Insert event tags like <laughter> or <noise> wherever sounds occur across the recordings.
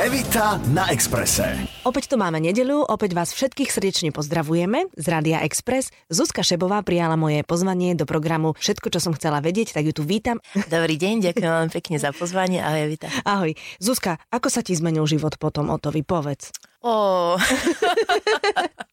Evita na Exprese. Opäť tu máme nedelu, opäť vás všetkých srdečne pozdravujeme z Rádia Express. Zuzka Šebová prijala moje pozvanie do programu Všetko, čo som chcela vedieť, tak ju tu vítam. Dobrý deň, ďakujem vám pekne za pozvanie. Ahoj, Evita. Ahoj. Zuzka, ako sa ti zmenil život potom o to, povedz. Oh. <laughs>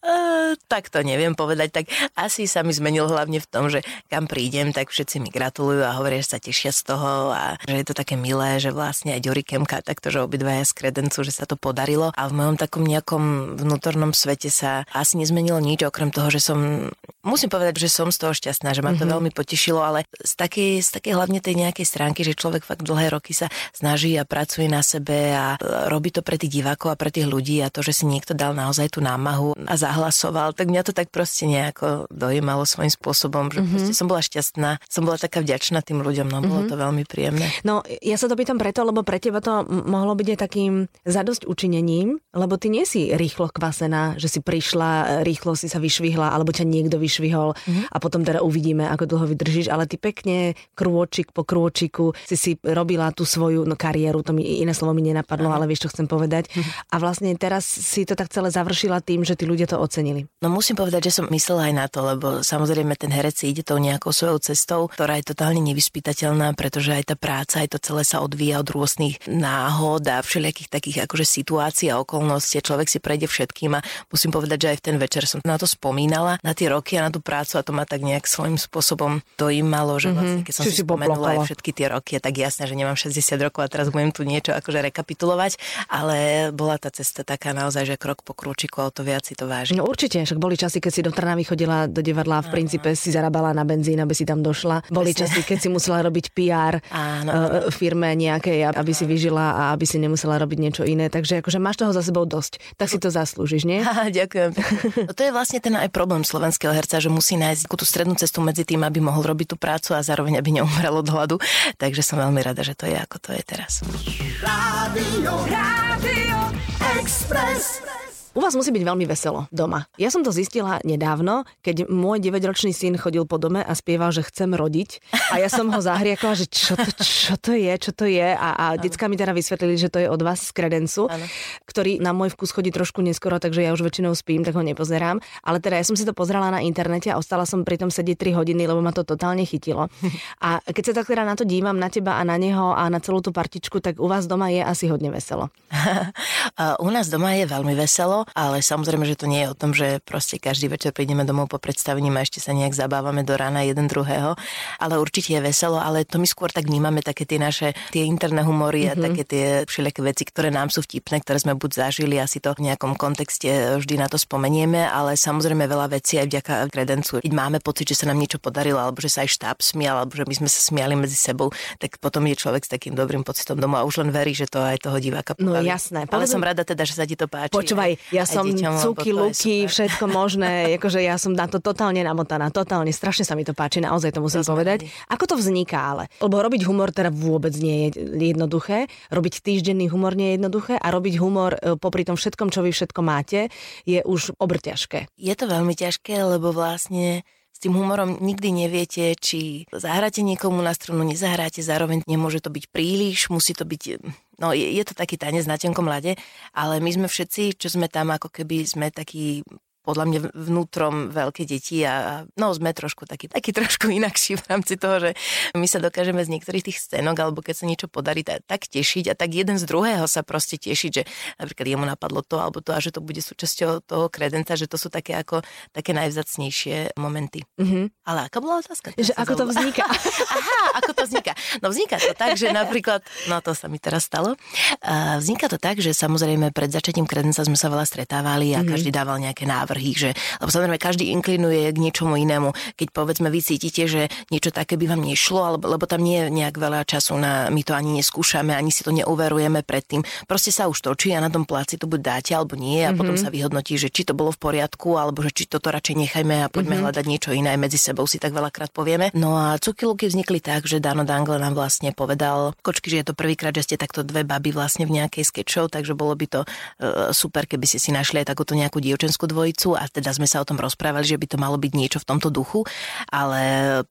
Uh, tak to neviem povedať, tak asi sa mi zmenil hlavne v tom, že kam prídem, tak všetci mi gratulujú a hovoria, že sa tešia z toho a že je to také milé, že vlastne aj Ďuri Kemka, takto, že obidvaja z kredencu, že sa to podarilo a v mojom takom nejakom vnútornom svete sa asi nezmenilo nič, okrem toho, že som, musím povedať, že som z toho šťastná, že ma to mm-hmm. veľmi potešilo, ale z takej, z takej hlavne tej nejakej stránky, že človek fakt dlhé roky sa snaží a pracuje na sebe a robí to pre tých divákov a pre tých ľudí a to, že si niekto dal naozaj tú námahu a zahlasoval, tak mňa to tak proste nejako dojímalo svojím spôsobom, že mm-hmm. proste som bola šťastná, som bola taká vďačná tým ľuďom, no bolo mm-hmm. to veľmi príjemné. No ja sa to pýtam preto, lebo pre teba to mohlo byť aj takým zadosť učinením, lebo ty nie si rýchlo kvasená, že si prišla, rýchlo si sa vyšvihla, alebo ťa niekto vyšvihol mm-hmm. a potom teda uvidíme, ako dlho vydržíš, ale ty pekne krôčik po krôčiku si si robila tú svoju no, kariéru, to mi iné slovo mi nenapadlo, ale vieš, čo chcem povedať. Mm-hmm. A vlastne teraz si to tak celé završila tým, že tí ľudia to ocenili. No musím povedať, že som myslela aj na to, lebo samozrejme ten herec si ide tou nejakou svojou cestou, ktorá je totálne nevyspytateľná, pretože aj tá práca, aj to celé sa odvíja od rôznych náhod a všelijakých takých akože situácií a okolností. Človek si prejde všetkým a musím povedať, že aj v ten večer som na to spomínala, na tie roky na tú prácu a to ma tak nejak svojím spôsobom dojímalo, že mhm. vlastne keď som si, si spomenula aj všetky tie roky, tak jasné, že nemám 60 rokov a teraz budem tu niečo akože rekapitulovať, ale bola tá cesta taká naozaj, že krok po krúčiku a o to viac si to váži. No určite, však boli časy, keď si do Trnavy chodila do divadla v princípe si zarábala na benzín, aby si tam došla. Boli časy, keď si musela robiť PR Áno. Eh, firme nejakej, aby si vyžila a aby si nemusela robiť niečo iné. Takže akože máš toho za sebou dosť. Tak si to zaslúžiš, nie? Aha, <laughs> ďakujem. No to je vlastne ten aj problém slovenského herca, že musí nájsť tú strednú cestu medzi tým, aby mohol robiť tú prácu a zároveň aby neumrel od hladu. Takže som veľmi rada, že to je ako to je teraz. Rádio, Rádio Express. U vás musí byť veľmi veselo doma. Ja som to zistila nedávno, keď môj 9-ročný syn chodil po dome a spieval, že chcem rodiť. A ja som ho zahriakla, že čo to, čo to je, čo to je. A, a decka mi teda vysvetlili, že to je od vás z kredencu, ano. ktorý na môj vkus chodí trošku neskoro, takže ja už väčšinou spím, tak ho nepozerám. Ale teda ja som si to pozrela na internete a ostala som pri tom sedieť 3 hodiny, lebo ma to totálne chytilo. A keď sa tak teda na to dívam, na teba a na neho a na celú tú partičku, tak u vás doma je asi hodne veselo. <laughs> u nás doma je veľmi veselo ale samozrejme, že to nie je o tom, že proste každý večer prídeme domov po predstavení a ešte sa nejak zabávame do rána jeden druhého, ale určite je veselo, ale to my skôr tak vnímame také tie naše, tie interné humory mm-hmm. a mhm. také tie všelijaké veci, ktoré nám sú vtipné, ktoré sme buď zažili, asi to v nejakom kontexte vždy na to spomenieme, ale samozrejme veľa vecí aj vďaka kredencu. Keď máme pocit, že sa nám niečo podarilo, alebo že sa aj štáb smial, alebo že my sme sa smiali medzi sebou, tak potom je človek s takým dobrým pocitom domov a už len verí, že to aj toho diváka pobaví. No jasné. Ale som rada teda, že sa ti to páči. Počúvaj, ja som cuky, luky, všetko možné, <laughs> akože ja som na to totálne namotaná, totálne, strašne sa mi to páči, naozaj to musím povedať. Ako to vzniká ale? Lebo robiť humor teda vôbec nie je jednoduché, robiť týždenný humor nie je jednoduché a robiť humor e, popri tom všetkom, čo vy všetko máte, je už obrťažké. Je to veľmi ťažké, lebo vlastne s tým humorom nikdy neviete, či zahráte niekomu na strunu, nezahráte, zároveň nemôže to byť príliš, musí to byť no je, je to taký tanec na tenkom lade, ale my sme všetci, čo sme tam, ako keby sme takí podľa mňa vnútrom veľké deti a, no sme trošku taký, taký <laughs> trošku inakší v rámci toho, že my sa dokážeme z niektorých tých scénok alebo keď sa niečo podarí tak, tak tešiť a tak jeden z druhého sa proste tešiť, že napríklad jemu napadlo to alebo to a že to bude súčasťou toho kredenca, že to sú také ako také najvzácnejšie momenty. Mm-hmm. Ale aká bola otázka? Že ako to vzniká? <laughs> Aha, ako to vzniká? No vzniká to tak, že napríklad, no to sa mi teraz stalo, vzniká to tak, že samozrejme pred začatím kredenca sme sa veľa stretávali a mm-hmm. každý dával nejaké návrhy návrhy, že, lebo samozrejme každý inklinuje k niečomu inému. Keď povedzme vy cítite, že niečo také by vám nešlo, alebo, lebo tam nie je nejak veľa času na, my to ani neskúšame, ani si to neuverujeme predtým. Proste sa už točí a na tom pláci to buď dáte alebo nie a mm-hmm. potom sa vyhodnotí, že či to bolo v poriadku, alebo že či toto radšej nechajme a poďme mm-hmm. hľadať niečo iné medzi sebou si tak veľakrát povieme. No a cukiluky vznikli tak, že Dano Dangle nám vlastne povedal, kočky, že je to prvýkrát, že ste takto dve baby vlastne v nejakej sketchov, takže bolo by to uh, super, keby ste si našli aj takúto nejakú dievčenskú dvojicu dvojicu a teda sme sa o tom rozprávali, že by to malo byť niečo v tomto duchu, ale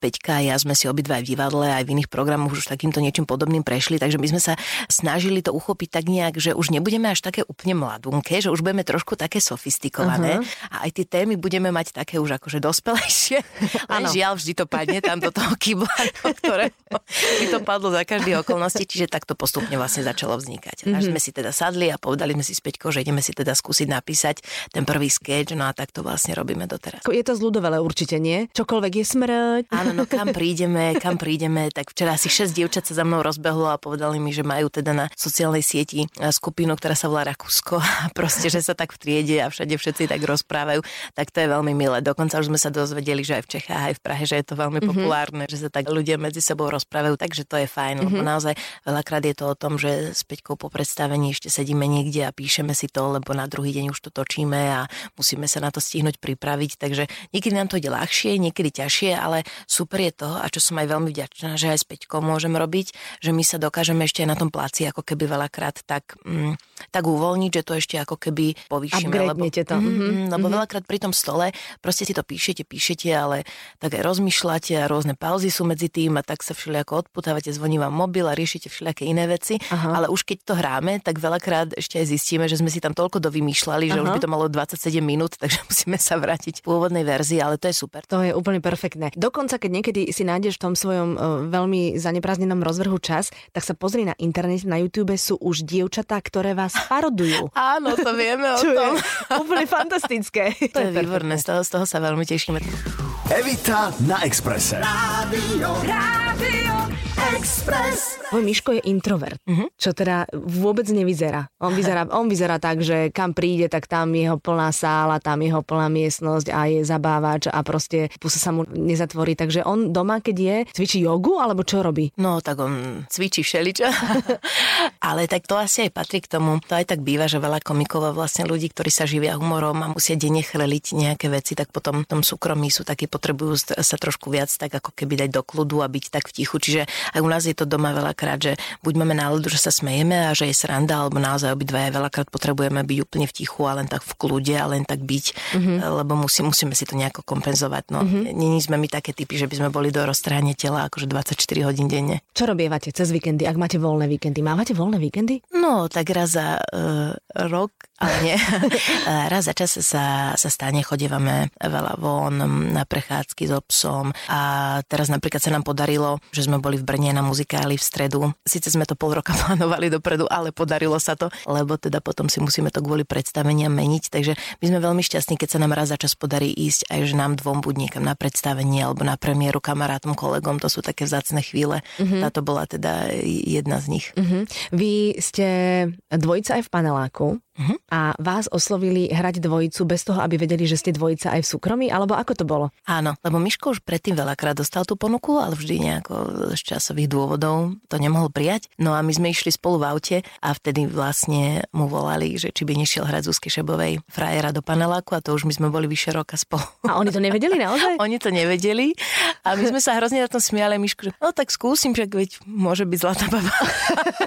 Peťka a ja sme si obidva aj v divadle, aj v iných programoch už takýmto niečím podobným prešli, takže my sme sa snažili to uchopiť tak nejak, že už nebudeme až také úplne mladunké, že už budeme trošku také sofistikované uh-huh. a aj tie témy budeme mať také už akože dospelejšie. <laughs> Len žiaľ, vždy to padne tam do toho kýbla, ktoré by to padlo za každý okolnosti, čiže takto postupne vlastne začalo vznikať. Mm-hmm. Až sme si teda sadli a povedali sme si s Peťkou, že ideme si teda skúsiť napísať ten prvý sketch, no a tak to vlastne robíme doteraz. Je to zľudovele určite, nie? Čokoľvek je smrť. Áno, no kam <laughs> prídeme, kam prídeme, tak včera asi 6 dievčat sa za mnou rozbehlo a povedali mi, že majú teda na sociálnej sieti e, skupinu, ktorá sa volá Rakúsko <laughs> a proste, že sa tak v triede a všade všetci tak rozprávajú, tak to je veľmi milé. Dokonca už sme sa dozvedeli, že aj v Čechách, aj v Prahe, že je to veľmi mm-hmm. populárne, že sa tak ľudia medzi sebou rozprávajú, takže to je fajn, mm-hmm. lebo naozaj veľakrát je to o tom, že s Peťkou po predstavení ešte sedíme niekde a píšeme si to, lebo na druhý deň už to točíme a musíme sa na to stihnúť pripraviť. Takže niekedy nám to ide ľahšie, niekedy ťažšie, ale super je to, a čo som aj veľmi vďačná, že aj s Peťkou môžem robiť, že my sa dokážeme ešte aj na tom pláci ako keby veľakrát tak, mm, tak uvoľniť, že to ešte ako keby povýšime. Lebo, to. Mm-hmm, lebo mm-hmm. veľakrát pri tom stole proste si to píšete, píšete, ale tak aj rozmýšľate a rôzne pauzy sú medzi tým a tak sa všelijako odputávate, zvoní vám mobil a riešite všelijaké iné veci, Aha. ale už keď to hráme, tak veľakrát ešte aj zistíme, že sme si tam toľko dovymýšľali, že Aha. už by to malo 27 minút, <laughs> takže musíme sa vrátiť k pôvodnej verzii, ale to je super. To je úplne perfektné. Dokonca, keď niekedy si nájdeš v tom svojom uh, veľmi zaneprázdnenom rozvrhu čas, tak sa pozri na internet, na YouTube sú už dievčatá, ktoré vás <laughs> parodujú. Áno, to vieme o <laughs> tom. úplne fantastické. To, to je, je výborné, z toho, z toho sa veľmi tešíme. Evita na Exprese. Rádio, Rádio Express. Tvoj Miško je introvert, uh-huh. čo teda vôbec nevyzerá. On vyzerá, on vyzerá tak, že kam príde, tak tam jeho plná sála, tam jeho plná miestnosť a je zabávač a proste pusa sa mu nezatvorí. Takže on doma, keď je, cvičí jogu alebo čo robí? No tak on cvičí všeličo. <laughs> Ale tak to asi aj patrí k tomu. To aj tak býva, že veľa komikov a vlastne ľudí, ktorí sa živia humorom a musia denne chreliť nejaké veci, tak potom v tom súkromí sú takí potrebujú sa trošku viac tak ako keby dať do kľudu a byť tak v tichu. Čiže aj u nás je to doma veľakrát, že buď máme náladu, že sa smejeme a že je sranda, alebo naozaj obidvaja veľakrát potrebujeme byť úplne v tichu a len tak v kľude a len tak byť, mm-hmm. lebo musí, musíme si to nejako kompenzovať. No. Mm-hmm. Není sme my také typy, že by sme boli do roztrhania tela akože 24 hodín denne. Čo robievate cez víkendy, ak máte voľné víkendy? Mávate voľné víkendy? No, tak raz za uh, rok, ale nie. <laughs> raz za čas sa, sa stane, chodievame veľa von na prechádzky s obsom a teraz napríklad sa nám podarilo, že sme boli v Brne na muzikáli v stredu. Sice sme to pol roka <laughs> plánovali dopredu, ale podarilo sa to, lebo teda potom si musíme to kvôli predstaveniam meniť, takže my sme veľmi šťastní, keď sa nám raz za čas podarí ísť aj že nám dvom buď niekam na predstavenie alebo na premiéru kamarátom, kolegom, to sú také vzácne chvíle. Mm-hmm. Táto bola teda jedna z nich. Mm-hmm. Vy ste dvojica aj v paneláku. Uh-huh. A vás oslovili hrať dvojicu bez toho, aby vedeli, že ste dvojica aj v súkromí, alebo ako to bolo? Áno, lebo Miško už predtým veľakrát dostal tú ponuku, ale vždy nejako z časových dôvodov to nemohol prijať. No a my sme išli spolu v aute a vtedy vlastne mu volali, že či by nešiel hrať Zuzky Šebovej frajera do paneláku a to už my sme boli vyše roka spolu. A oni to nevedeli naozaj? <laughs> oni to nevedeli a my sme sa hrozne na tom smiali. Miško, že no tak skúsim, že veď môže byť zlatá baba.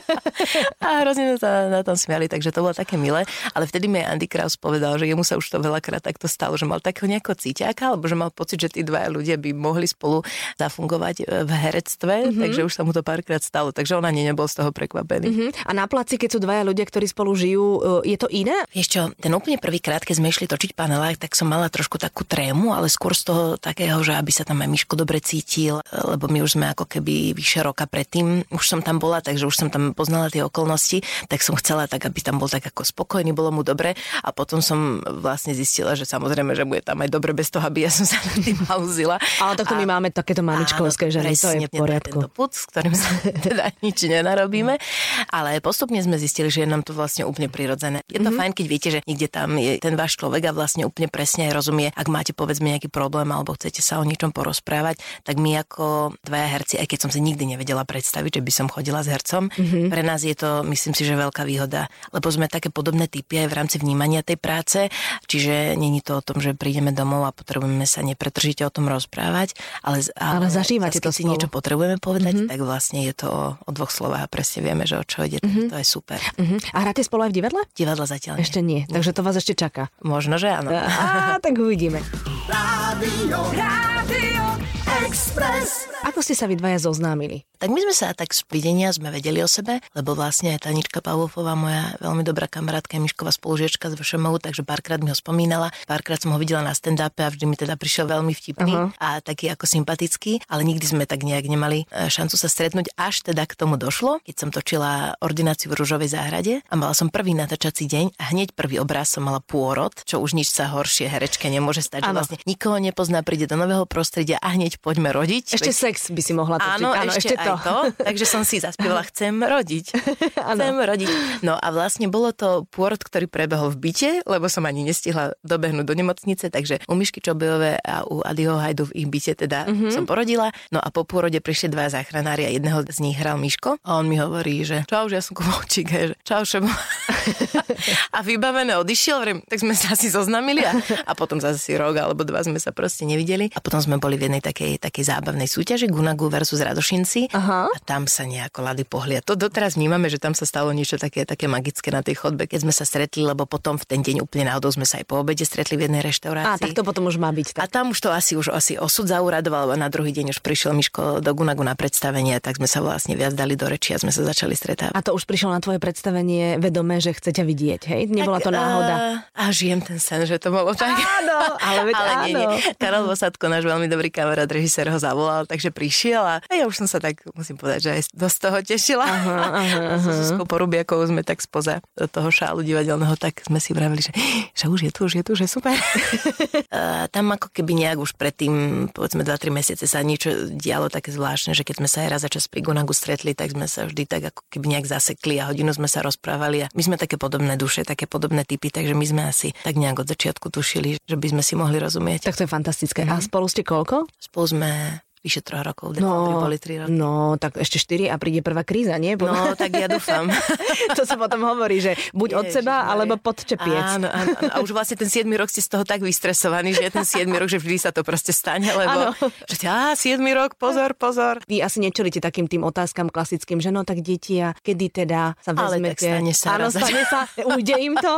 <laughs> a hrozne sa na tom smiali, takže to bolo také milé ale vtedy mi Andy Kraus povedal, že jemu sa už to veľakrát takto stalo, že mal takého nejakého cíťaka, alebo že mal pocit, že tí dvaja ľudia by mohli spolu zafungovať e, v herectve, mm-hmm. takže už sa mu to párkrát stalo, takže on ani nebol z toho prekvapený. Mm-hmm. A na placi, keď sú dvaja ľudia, ktorí spolu žijú, e, je to iné? Vieš čo, ten úplne prvýkrát, keď sme išli točiť panelák, tak som mala trošku takú trému, ale skôr z toho takého, že aby sa tam aj Miško dobre cítil, lebo my už sme ako keby vyše roka predtým, už som tam bola, takže už som tam poznala tie okolnosti, tak som chcela tak, aby tam bol tak ako spokojný spokojný, bolo mu dobre a potom som vlastne zistila, že samozrejme, že bude tam aj dobre bez toho, aby ja som sa nad tým <laughs> haluzila. Ale takto my máme takéto mamičkovské ženy, to je v poriadku. Tento put, s ktorým sa <laughs> teda nič nenarobíme, ale postupne sme zistili, že je nám to vlastne úplne prirodzené. Je to mm-hmm. fajn, keď viete, že niekde tam je ten váš človek a vlastne úplne presne aj rozumie, ak máte povedzme nejaký problém alebo chcete sa o niečom porozprávať, tak my ako dvaja herci, aj keď som si nikdy nevedela predstaviť, že by som chodila s hercom, mm-hmm. pre nás je je to, myslím si, že veľká výhoda, lebo sme také podobné typy aj v rámci vnímania tej práce, čiže není to o tom, že prídeme domov a potrebujeme sa nepretržite o tom rozprávať, ale, ale, ale zažívate to si niečo potrebujeme povedať, mm-hmm. tak vlastne je to o, o dvoch slovách a presne vieme, že o čo ide, mm-hmm. to je super. Mm-hmm. A hráte spolu aj v divadle? Divadle zatiaľ nie. Ešte nie, takže to vás ešte čaká. Možno, že áno. <laughs> Á, tak uvidíme. Rádio, Rádio Express. Ako ste sa vy dvaja zoznámili? Tak my sme sa tak z videnia sme vedeli o sebe, lebo vlastne aj Tanička Pavlofová, moja veľmi dobrá kamarátka, Mišková spolužiečka z VŠMU, takže párkrát mi ho spomínala, párkrát som ho videla na stand a vždy mi teda prišiel veľmi vtipný uh-huh. a taký ako sympatický, ale nikdy sme tak nejak nemali e, šancu sa stretnúť, až teda k tomu došlo, keď som točila ordináciu v Ružovej záhrade a mala som prvý natáčací deň a hneď prvý obraz som mala pôrod, čo už nič sa horšie herečke nemôže stať, že vlastne nikoho nepozná, príde do nového prostredia a hneď poďme rodiť. Ešte veď... sex by si mohla točiť. Áno, Áno ešte, ešte to. to. <laughs> Takže som si zaspievala, chcem rodiť. <laughs> chcem rodiť. No a vlastne bolo to pôrod, ktorý prebehol v byte, lebo som ani nestihla dobehnúť do nemocnice, takže u Myšky Čobejové a u Adiho Hajdu v ich byte teda mm-hmm. som porodila. No a po pôrode prišli dva záchranári a jedného z nich hral Miško a on mi hovorí, že čau, že ja som komovčík, že čau, šebo. <laughs> a vybavené odišiel, vrem, tak sme sa asi zoznamili a, a potom zase rok alebo dva sme sa proste nevideli. A potom sme boli v jednej takej, takej zábavnej súťaži Gunagu versus Radošinci Aha. a tam sa nejako lady pohlia. To doteraz vnímame, že tam sa stalo niečo také, také magické na tej chodbe, keď sme sa stretli, lebo potom v ten deň úplne náhodou sme sa aj po obede stretli v jednej reštaurácii. A tak to potom už má byť. Tak. A tam už to asi už asi osud zauradoval, lebo na druhý deň už prišiel Miško do Gunagu na predstavenie, tak sme sa vlastne viac dali do reči a sme sa začali stretávať. A to už prišlo na tvoje predstavenie vedomé, že chcete vidieť, hej? Nebola tak, to náhoda. A, a žijem ten sen, že to bolo tak. Áno, ale, veď ale áno. Nie, nie. Karol Vosadko, náš veľmi dobrý kamarát, režisér ho zavolal, takže prišiel a ja už som sa tak, musím povedať, že aj dosť toho tešila. Aha, aha, <laughs> aha. Porubiakou sme tak spoza toho šálu divadelného, tak sme si vravili, že, <gasps> že už je tu, už je tu, že super. <laughs> a tam ako keby nejak už predtým, povedzme 2-3 mesiace sa niečo dialo také zvláštne, že keď sme sa aj raz za čas pri Gunagu stretli, tak sme sa vždy tak ako keby nejak zasekli a hodinu sme sa rozprávali a my sme také podobné duše, také podobné typy, takže my sme asi tak nejak od začiatku tušili, že by sme si mohli rozumieť. Tak to je fantastické. Mm. A spolu ste koľko? Spolu sme som vyše troch rokov, no, boli tri roky. No, tak ešte štyri a príde prvá kríza, nie? No, tak ja dúfam. <laughs> to sa potom hovorí, že buď Ježiš, od seba, Maria. alebo pod čepiec. Áno, áno, a už vlastne ten 7 rok ste z toho tak vystresovaní, že je ten 7 rok, že vždy sa to proste stane, lebo áno. že á, 7 rok, pozor, pozor. Vy asi nečelíte takým tým otázkam klasickým, že no tak deti a kedy teda sa vezmete. Ale tak stane sa. Áno, stane sa, ujde im to.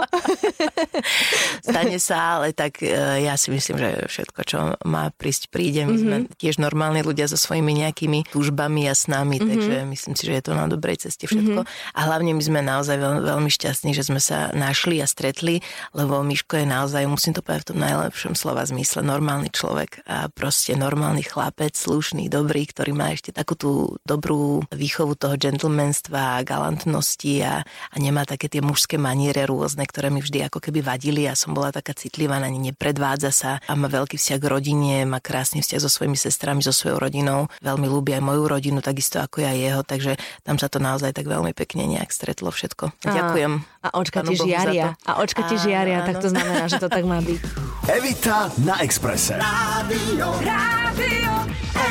<laughs> stane sa, ale tak e, ja si myslím, že všetko, čo má prísť, príde. My mm-hmm. sme tiež normálni ľudia so svojimi nejakými túžbami a snami, mm-hmm. takže myslím si, že je to na dobrej ceste všetko. Mm-hmm. A hlavne my sme naozaj veľmi, veľmi šťastní, že sme sa našli a stretli, lebo Miško je naozaj, musím to povedať v tom najlepšom slova zmysle, normálny človek a proste normálny chlapec, slušný, dobrý, ktorý má ešte takú tú dobrú výchovu toho gentlemanstva a galantnosti a, a nemá také tie mužské maniere rôzne, ktoré mi vždy ako keby vadili a som bola taká citlivá na ne, nepredvádza sa a má veľký vzťah k rodine, má krásny vzťah so svojimi sestrami, so svojou rodinou. Veľmi ľúbi aj moju rodinu, takisto ako ja jeho, takže tam sa to naozaj tak veľmi pekne nejak stretlo všetko. A, Ďakujem. A očka ti žiaria. A očka ti žiaria, tak to znamená, že to tak má byť. Evita na Exprese. Rádio, Rádio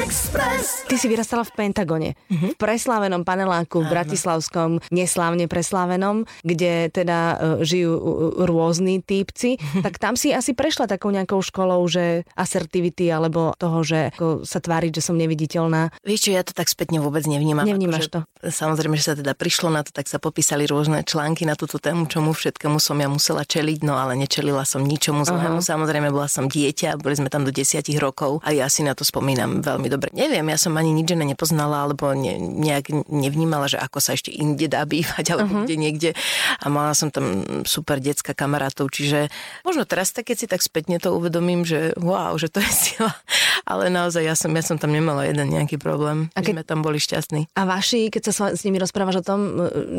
Express. Ty si vyrastala v Pentagone, uh-huh. v preslávenom paneláku v Bratislavskom, neslávne preslávenom, kde teda uh, žijú uh, rôzni týpci. Uh-huh. <laughs> Tak tam si asi prešla takou nejakou školou, že asertivity alebo toho, že ako sa tváriť, že som neviditeľná. Vieš čo, ja to tak spätne vôbec nevnímam. Nevnímaš akože, to? Samozrejme, že sa teda prišlo na to, tak sa popísali rôzne články na túto tému, čomu všetkému som ja musela čeliť, no ale nečelila som ničomu zlému. Uh-huh. Samozrejme, bola som dieťa, boli sme tam do desiatich rokov a ja si na to spomínam veľmi dobre. Neviem, ja som ani nič žene nepoznala, alebo ne, nejak nevnímala, že ako sa ešte inde dá bývať, alebo uh-huh. kde niekde. A mala som tam super detská kamarátov, čiže možno teraz tak, keď si tak spätne to uvedomím, že wow, že to je sila. <laughs> Ale naozaj ja som, ja som tam nemala jeden nejaký problém. A keď... sme tam boli šťastní. A vaši, keď sa s nimi rozprávaš o tom,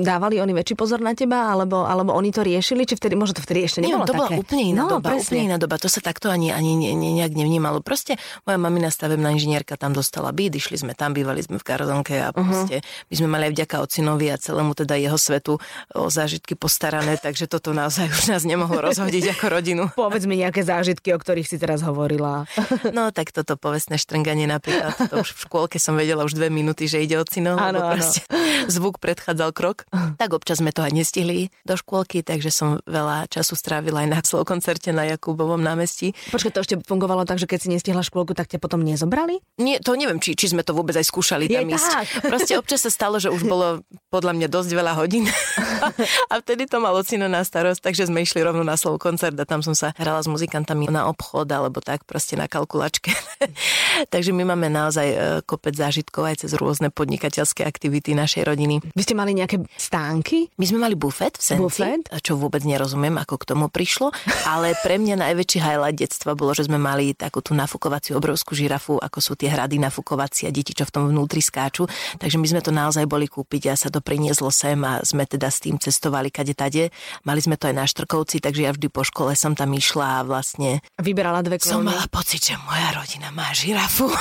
dávali oni väčší pozor na teba, alebo, alebo oni to riešili, či vtedy, možno to vtedy ešte nebolo Nie, to také. bola úplne iná no, doba, presne. úplne iná doba. To sa takto ani, ani ne, ne, nejak nevnímalo. Proste moja mamina stavebná inžinierka tam dostala byt, išli sme tam, bývali sme v Garzonke a mhm. proste uh-huh. my sme mali aj vďaka ocinovi a celému teda jeho svetu o zážitky postarané, <laughs> takže toto naozaj už nás nemohlo rozhodiť ako rodinu. <laughs> Povedz mi nejaké zážitky, o ktorých si teraz hovorila. <laughs> no tak toto to povestné štrnganie napríklad. To už v škôlke som vedela už dve minúty, že ide o cino, lebo proste zvuk predchádzal krok. Tak občas sme to aj nestihli do škôlky, takže som veľa času strávila aj na koncerte na Jakubovom námestí. Počkaj, to ešte fungovalo tak, že keď si nestihla škôlku, tak ťa potom nezobrali? Nie, to neviem, či, či sme to vôbec aj skúšali tam Je ísť. Tak. <laughs> Proste občas sa stalo, že už bolo podľa mňa dosť veľa hodín <laughs> a vtedy to malo cino na starosť, takže sme išli rovno na slovo koncert a tam som sa hrala s muzikantami na obchod alebo tak proste na kalkulačke. <laughs> takže my máme naozaj e, kopec zážitkov aj cez rôzne podnikateľské aktivity našej rodiny. Vy ste mali nejaké stánky? My sme mali bufet v Senci, bufet? čo vôbec nerozumiem, ako k tomu prišlo, ale pre mňa najväčší highlight detstva bolo, že sme mali takú tú nafukovaciu obrovskú žirafu, ako sú tie hrady nafukovacie a deti, čo v tom vnútri skáču. Takže my sme to naozaj boli kúpiť a sa to prinieslo sem a sme teda s tým cestovali kade tade. Mali sme to aj na Štrkovci, takže ja vždy po škole som tam išla a vlastne... Vyberala dve klóny. Som mala pocit, že moja rodina má žirafu. <laughs>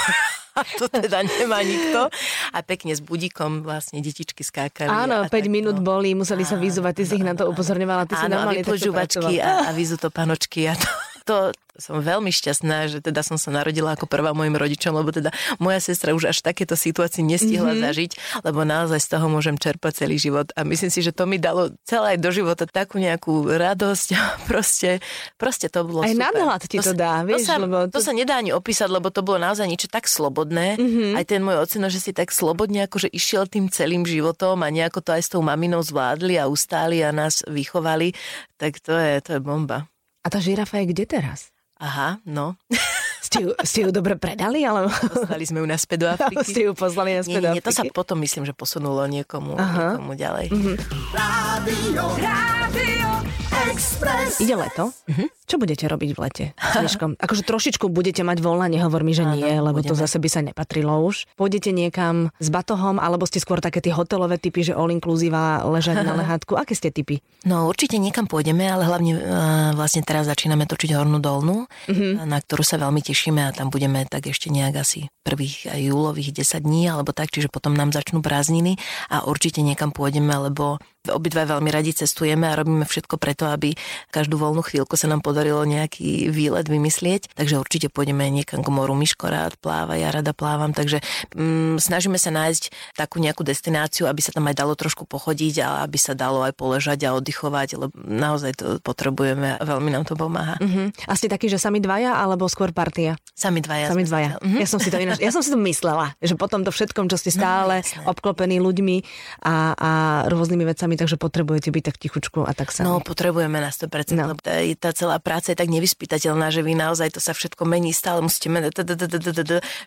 a to teda nemá nikto. A pekne s budíkom vlastne detičky skákali. Áno, 5 minút boli, museli sa vyzúvať, ty si ich na to upozorňovala, ty si normálne takto a, a vyzú to panočky a to, to, som veľmi šťastná, že teda som sa narodila ako prvá mojim rodičom, lebo teda moja sestra už až takéto situácie nestihla mm-hmm. zažiť, lebo naozaj z toho môžem čerpať celý život. A myslím si, že to mi dalo celé aj do života takú nejakú radosť. <laughs> proste, proste to bolo aj super. nadhľad ti to, to dá, vieš? To sa, lebo to... to sa nedá ani opísať, lebo to bolo naozaj niečo tak slobodné. Mm-hmm. Aj ten môj ocino, že si tak slobodne akože išiel tým celým životom a nejako to aj s tou maminou zvládli a ustáli a nás vychovali, tak to je, to je bomba. A tá žirafa je kde teraz? Aha, no. <laughs> Ste ju, ste ju dobre predali? Ale... Poslali sme ju naspäť do <laughs> Afriky. ste ju poslali naspäť nie, do Afriky? Nie, to sa potom myslím, že posunulo niekomu, Aha. niekomu ďalej. Mm-hmm. Rádio, rádio. Express. Ide leto. Uh-huh. Čo budete robiť v lete s <laughs> Akože trošičku budete mať voľna, nehovor mi, že nie, Áno, lebo budeme. to zase by sa nepatrilo už. Pôjdete niekam s batohom, alebo ste skôr také tie hotelové typy, že all inclusive ležať na <laughs> lehátku. Aké ste typy? No určite niekam pôjdeme, ale hlavne uh, vlastne teraz začíname točiť Hornú dolnú, uh-huh. na ktorú sa veľmi tešíme a tam budeme tak ešte nejak asi prvých júlových 10 dní alebo tak, čiže potom nám začnú prázdniny a určite niekam pôjdeme, lebo obidva veľmi radi cestujeme a robíme všetko preto, aby každú voľnú chvíľku sa nám podarilo nejaký výlet vymyslieť. Takže určite pôjdeme niekam k moru. Miško rád pláva, ja rada plávam, takže mm, snažíme sa nájsť takú nejakú destináciu, aby sa tam aj dalo trošku pochodiť a aby sa dalo aj poležať a oddychovať, lebo naozaj to potrebujeme a veľmi nám to pomáha. Uh-huh. A ste takí, že sami dvaja alebo skôr partia? Sami dvaja. Sami dvaja. Uh-huh. Ja som si to ináč, ja som si to myslela, že potom to všetkom, čo ste no, stále no, obklopení ľuďmi a, a rôznymi vecami takže potrebujete byť tak tichučku a tak sa. No, potrebujeme na 100%, no. lebo tá, tá celá práca je tak nevyspytateľná, že vy naozaj to sa všetko mení, stále musíte meniť,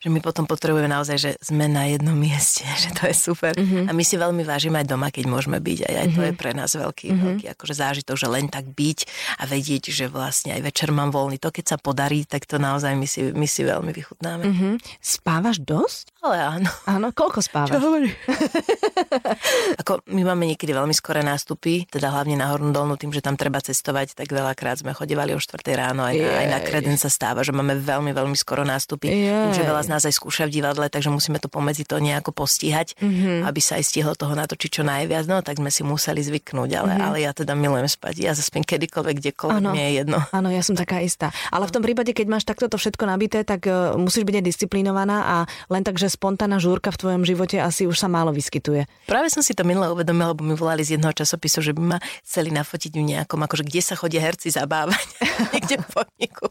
že my potom potrebujeme naozaj, že sme na jednom <laughs> mieste, že to je super. Mm-hmm. A my si veľmi vážime aj doma, keď môžeme byť. Aj, aj to je mhm. pre nás veľký, mm-hmm. veľký akože zážitok, že len tak byť a vedieť, že vlastne aj večer mám voľný. To, keď sa podarí, tak to naozaj my si, my si veľmi vychutnáme. Mm-hmm. Spávaš dosť? Ale áno. Áno, koľko spávaš? Čo <laughs> Ako my máme niekedy veľmi skoré nástupy, teda hlavne na Hornú dolnú, tým, že tam treba cestovať, tak veľakrát sme chodevali o 4 ráno, aj na, aj na kreden sa stáva, že máme veľmi, veľmi skoro nástupy. Že veľa z nás aj skúša v divadle, takže musíme to pomedzi to nejako postíhať, mm-hmm. aby sa aj stihlo toho natočiť čo najviac. No tak sme si museli zvyknúť, ale, mm-hmm. ale ja teda milujem spať. Ja zaspím kedykoľvek, kdekoľvek, ano. mi je jedno. Áno, ja som taká istá. Ale v tom prípade, keď máš takto to všetko nabité, tak uh, musíš byť disciplinovaná a len tak, že spontánna žúrka v tvojom živote asi už sa málo vyskytuje. Práve som si to minule uvedomila, lebo mi volali z jedného časopisu, že by ma chceli nafotiť v nejakom, akože kde sa chodia herci zabávať, <laughs> niekde v podniku.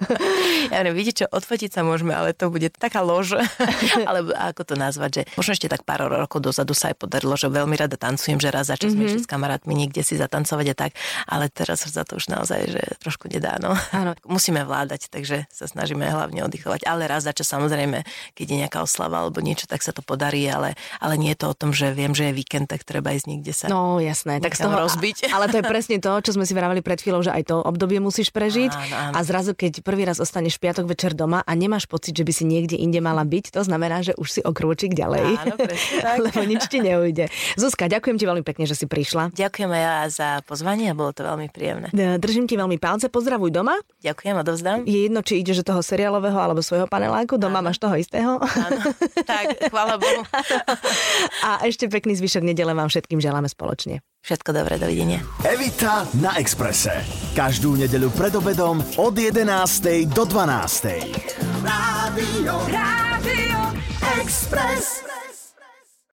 Ja neviem, vidíte čo, odfotiť sa môžeme, ale to bude taká lož, <laughs> alebo ako to nazvať, že možno ešte tak pár rokov dozadu sa aj podarilo, že veľmi rada tancujem, že raz začas mm-hmm. s kamarátmi niekde si zatancovať a tak, ale teraz za to už naozaj, že trošku nedá, no. Áno. <laughs> Musíme vládať, takže sa snažíme hlavne oddychovať, ale raz začas samozrejme, keď je nejaká oslava alebo niečo, tak sa to podarí, ale, ale nie je to o tom, že viem, že je víkend, tak treba ísť niekde sa. No jasné, tak z toho rozbiť. Ale to je presne to, čo sme si vravali pred chvíľou, že aj to obdobie musíš prežiť. Áno, áno. A zrazu, keď prvý raz ostaneš piatok večer doma a nemáš pocit, že by si niekde inde mala byť, to znamená, že už si o krôčik ďalej. Áno, presne tak. <laughs> Lebo nič ti neujde. Zuzka, ďakujem ti veľmi pekne, že si prišla. Ďakujem aj ja za pozvanie bolo to veľmi príjemné. Držím ti veľmi palce, pozdravuj doma. Ďakujem, odovzdám. Je jedno, či ideš do toho seriálového alebo svojho paneláku, doma áno. máš toho istého. Áno. Tak, <laughs> chvála Bohu. a ešte pekný zvyšok nedele vám všetkým želáme spoločne. Všetko dobré, dovidenia. Evita na Exprese. Každú nedeľu pred obedom od 11. do 12. Rádio, Rádio Express.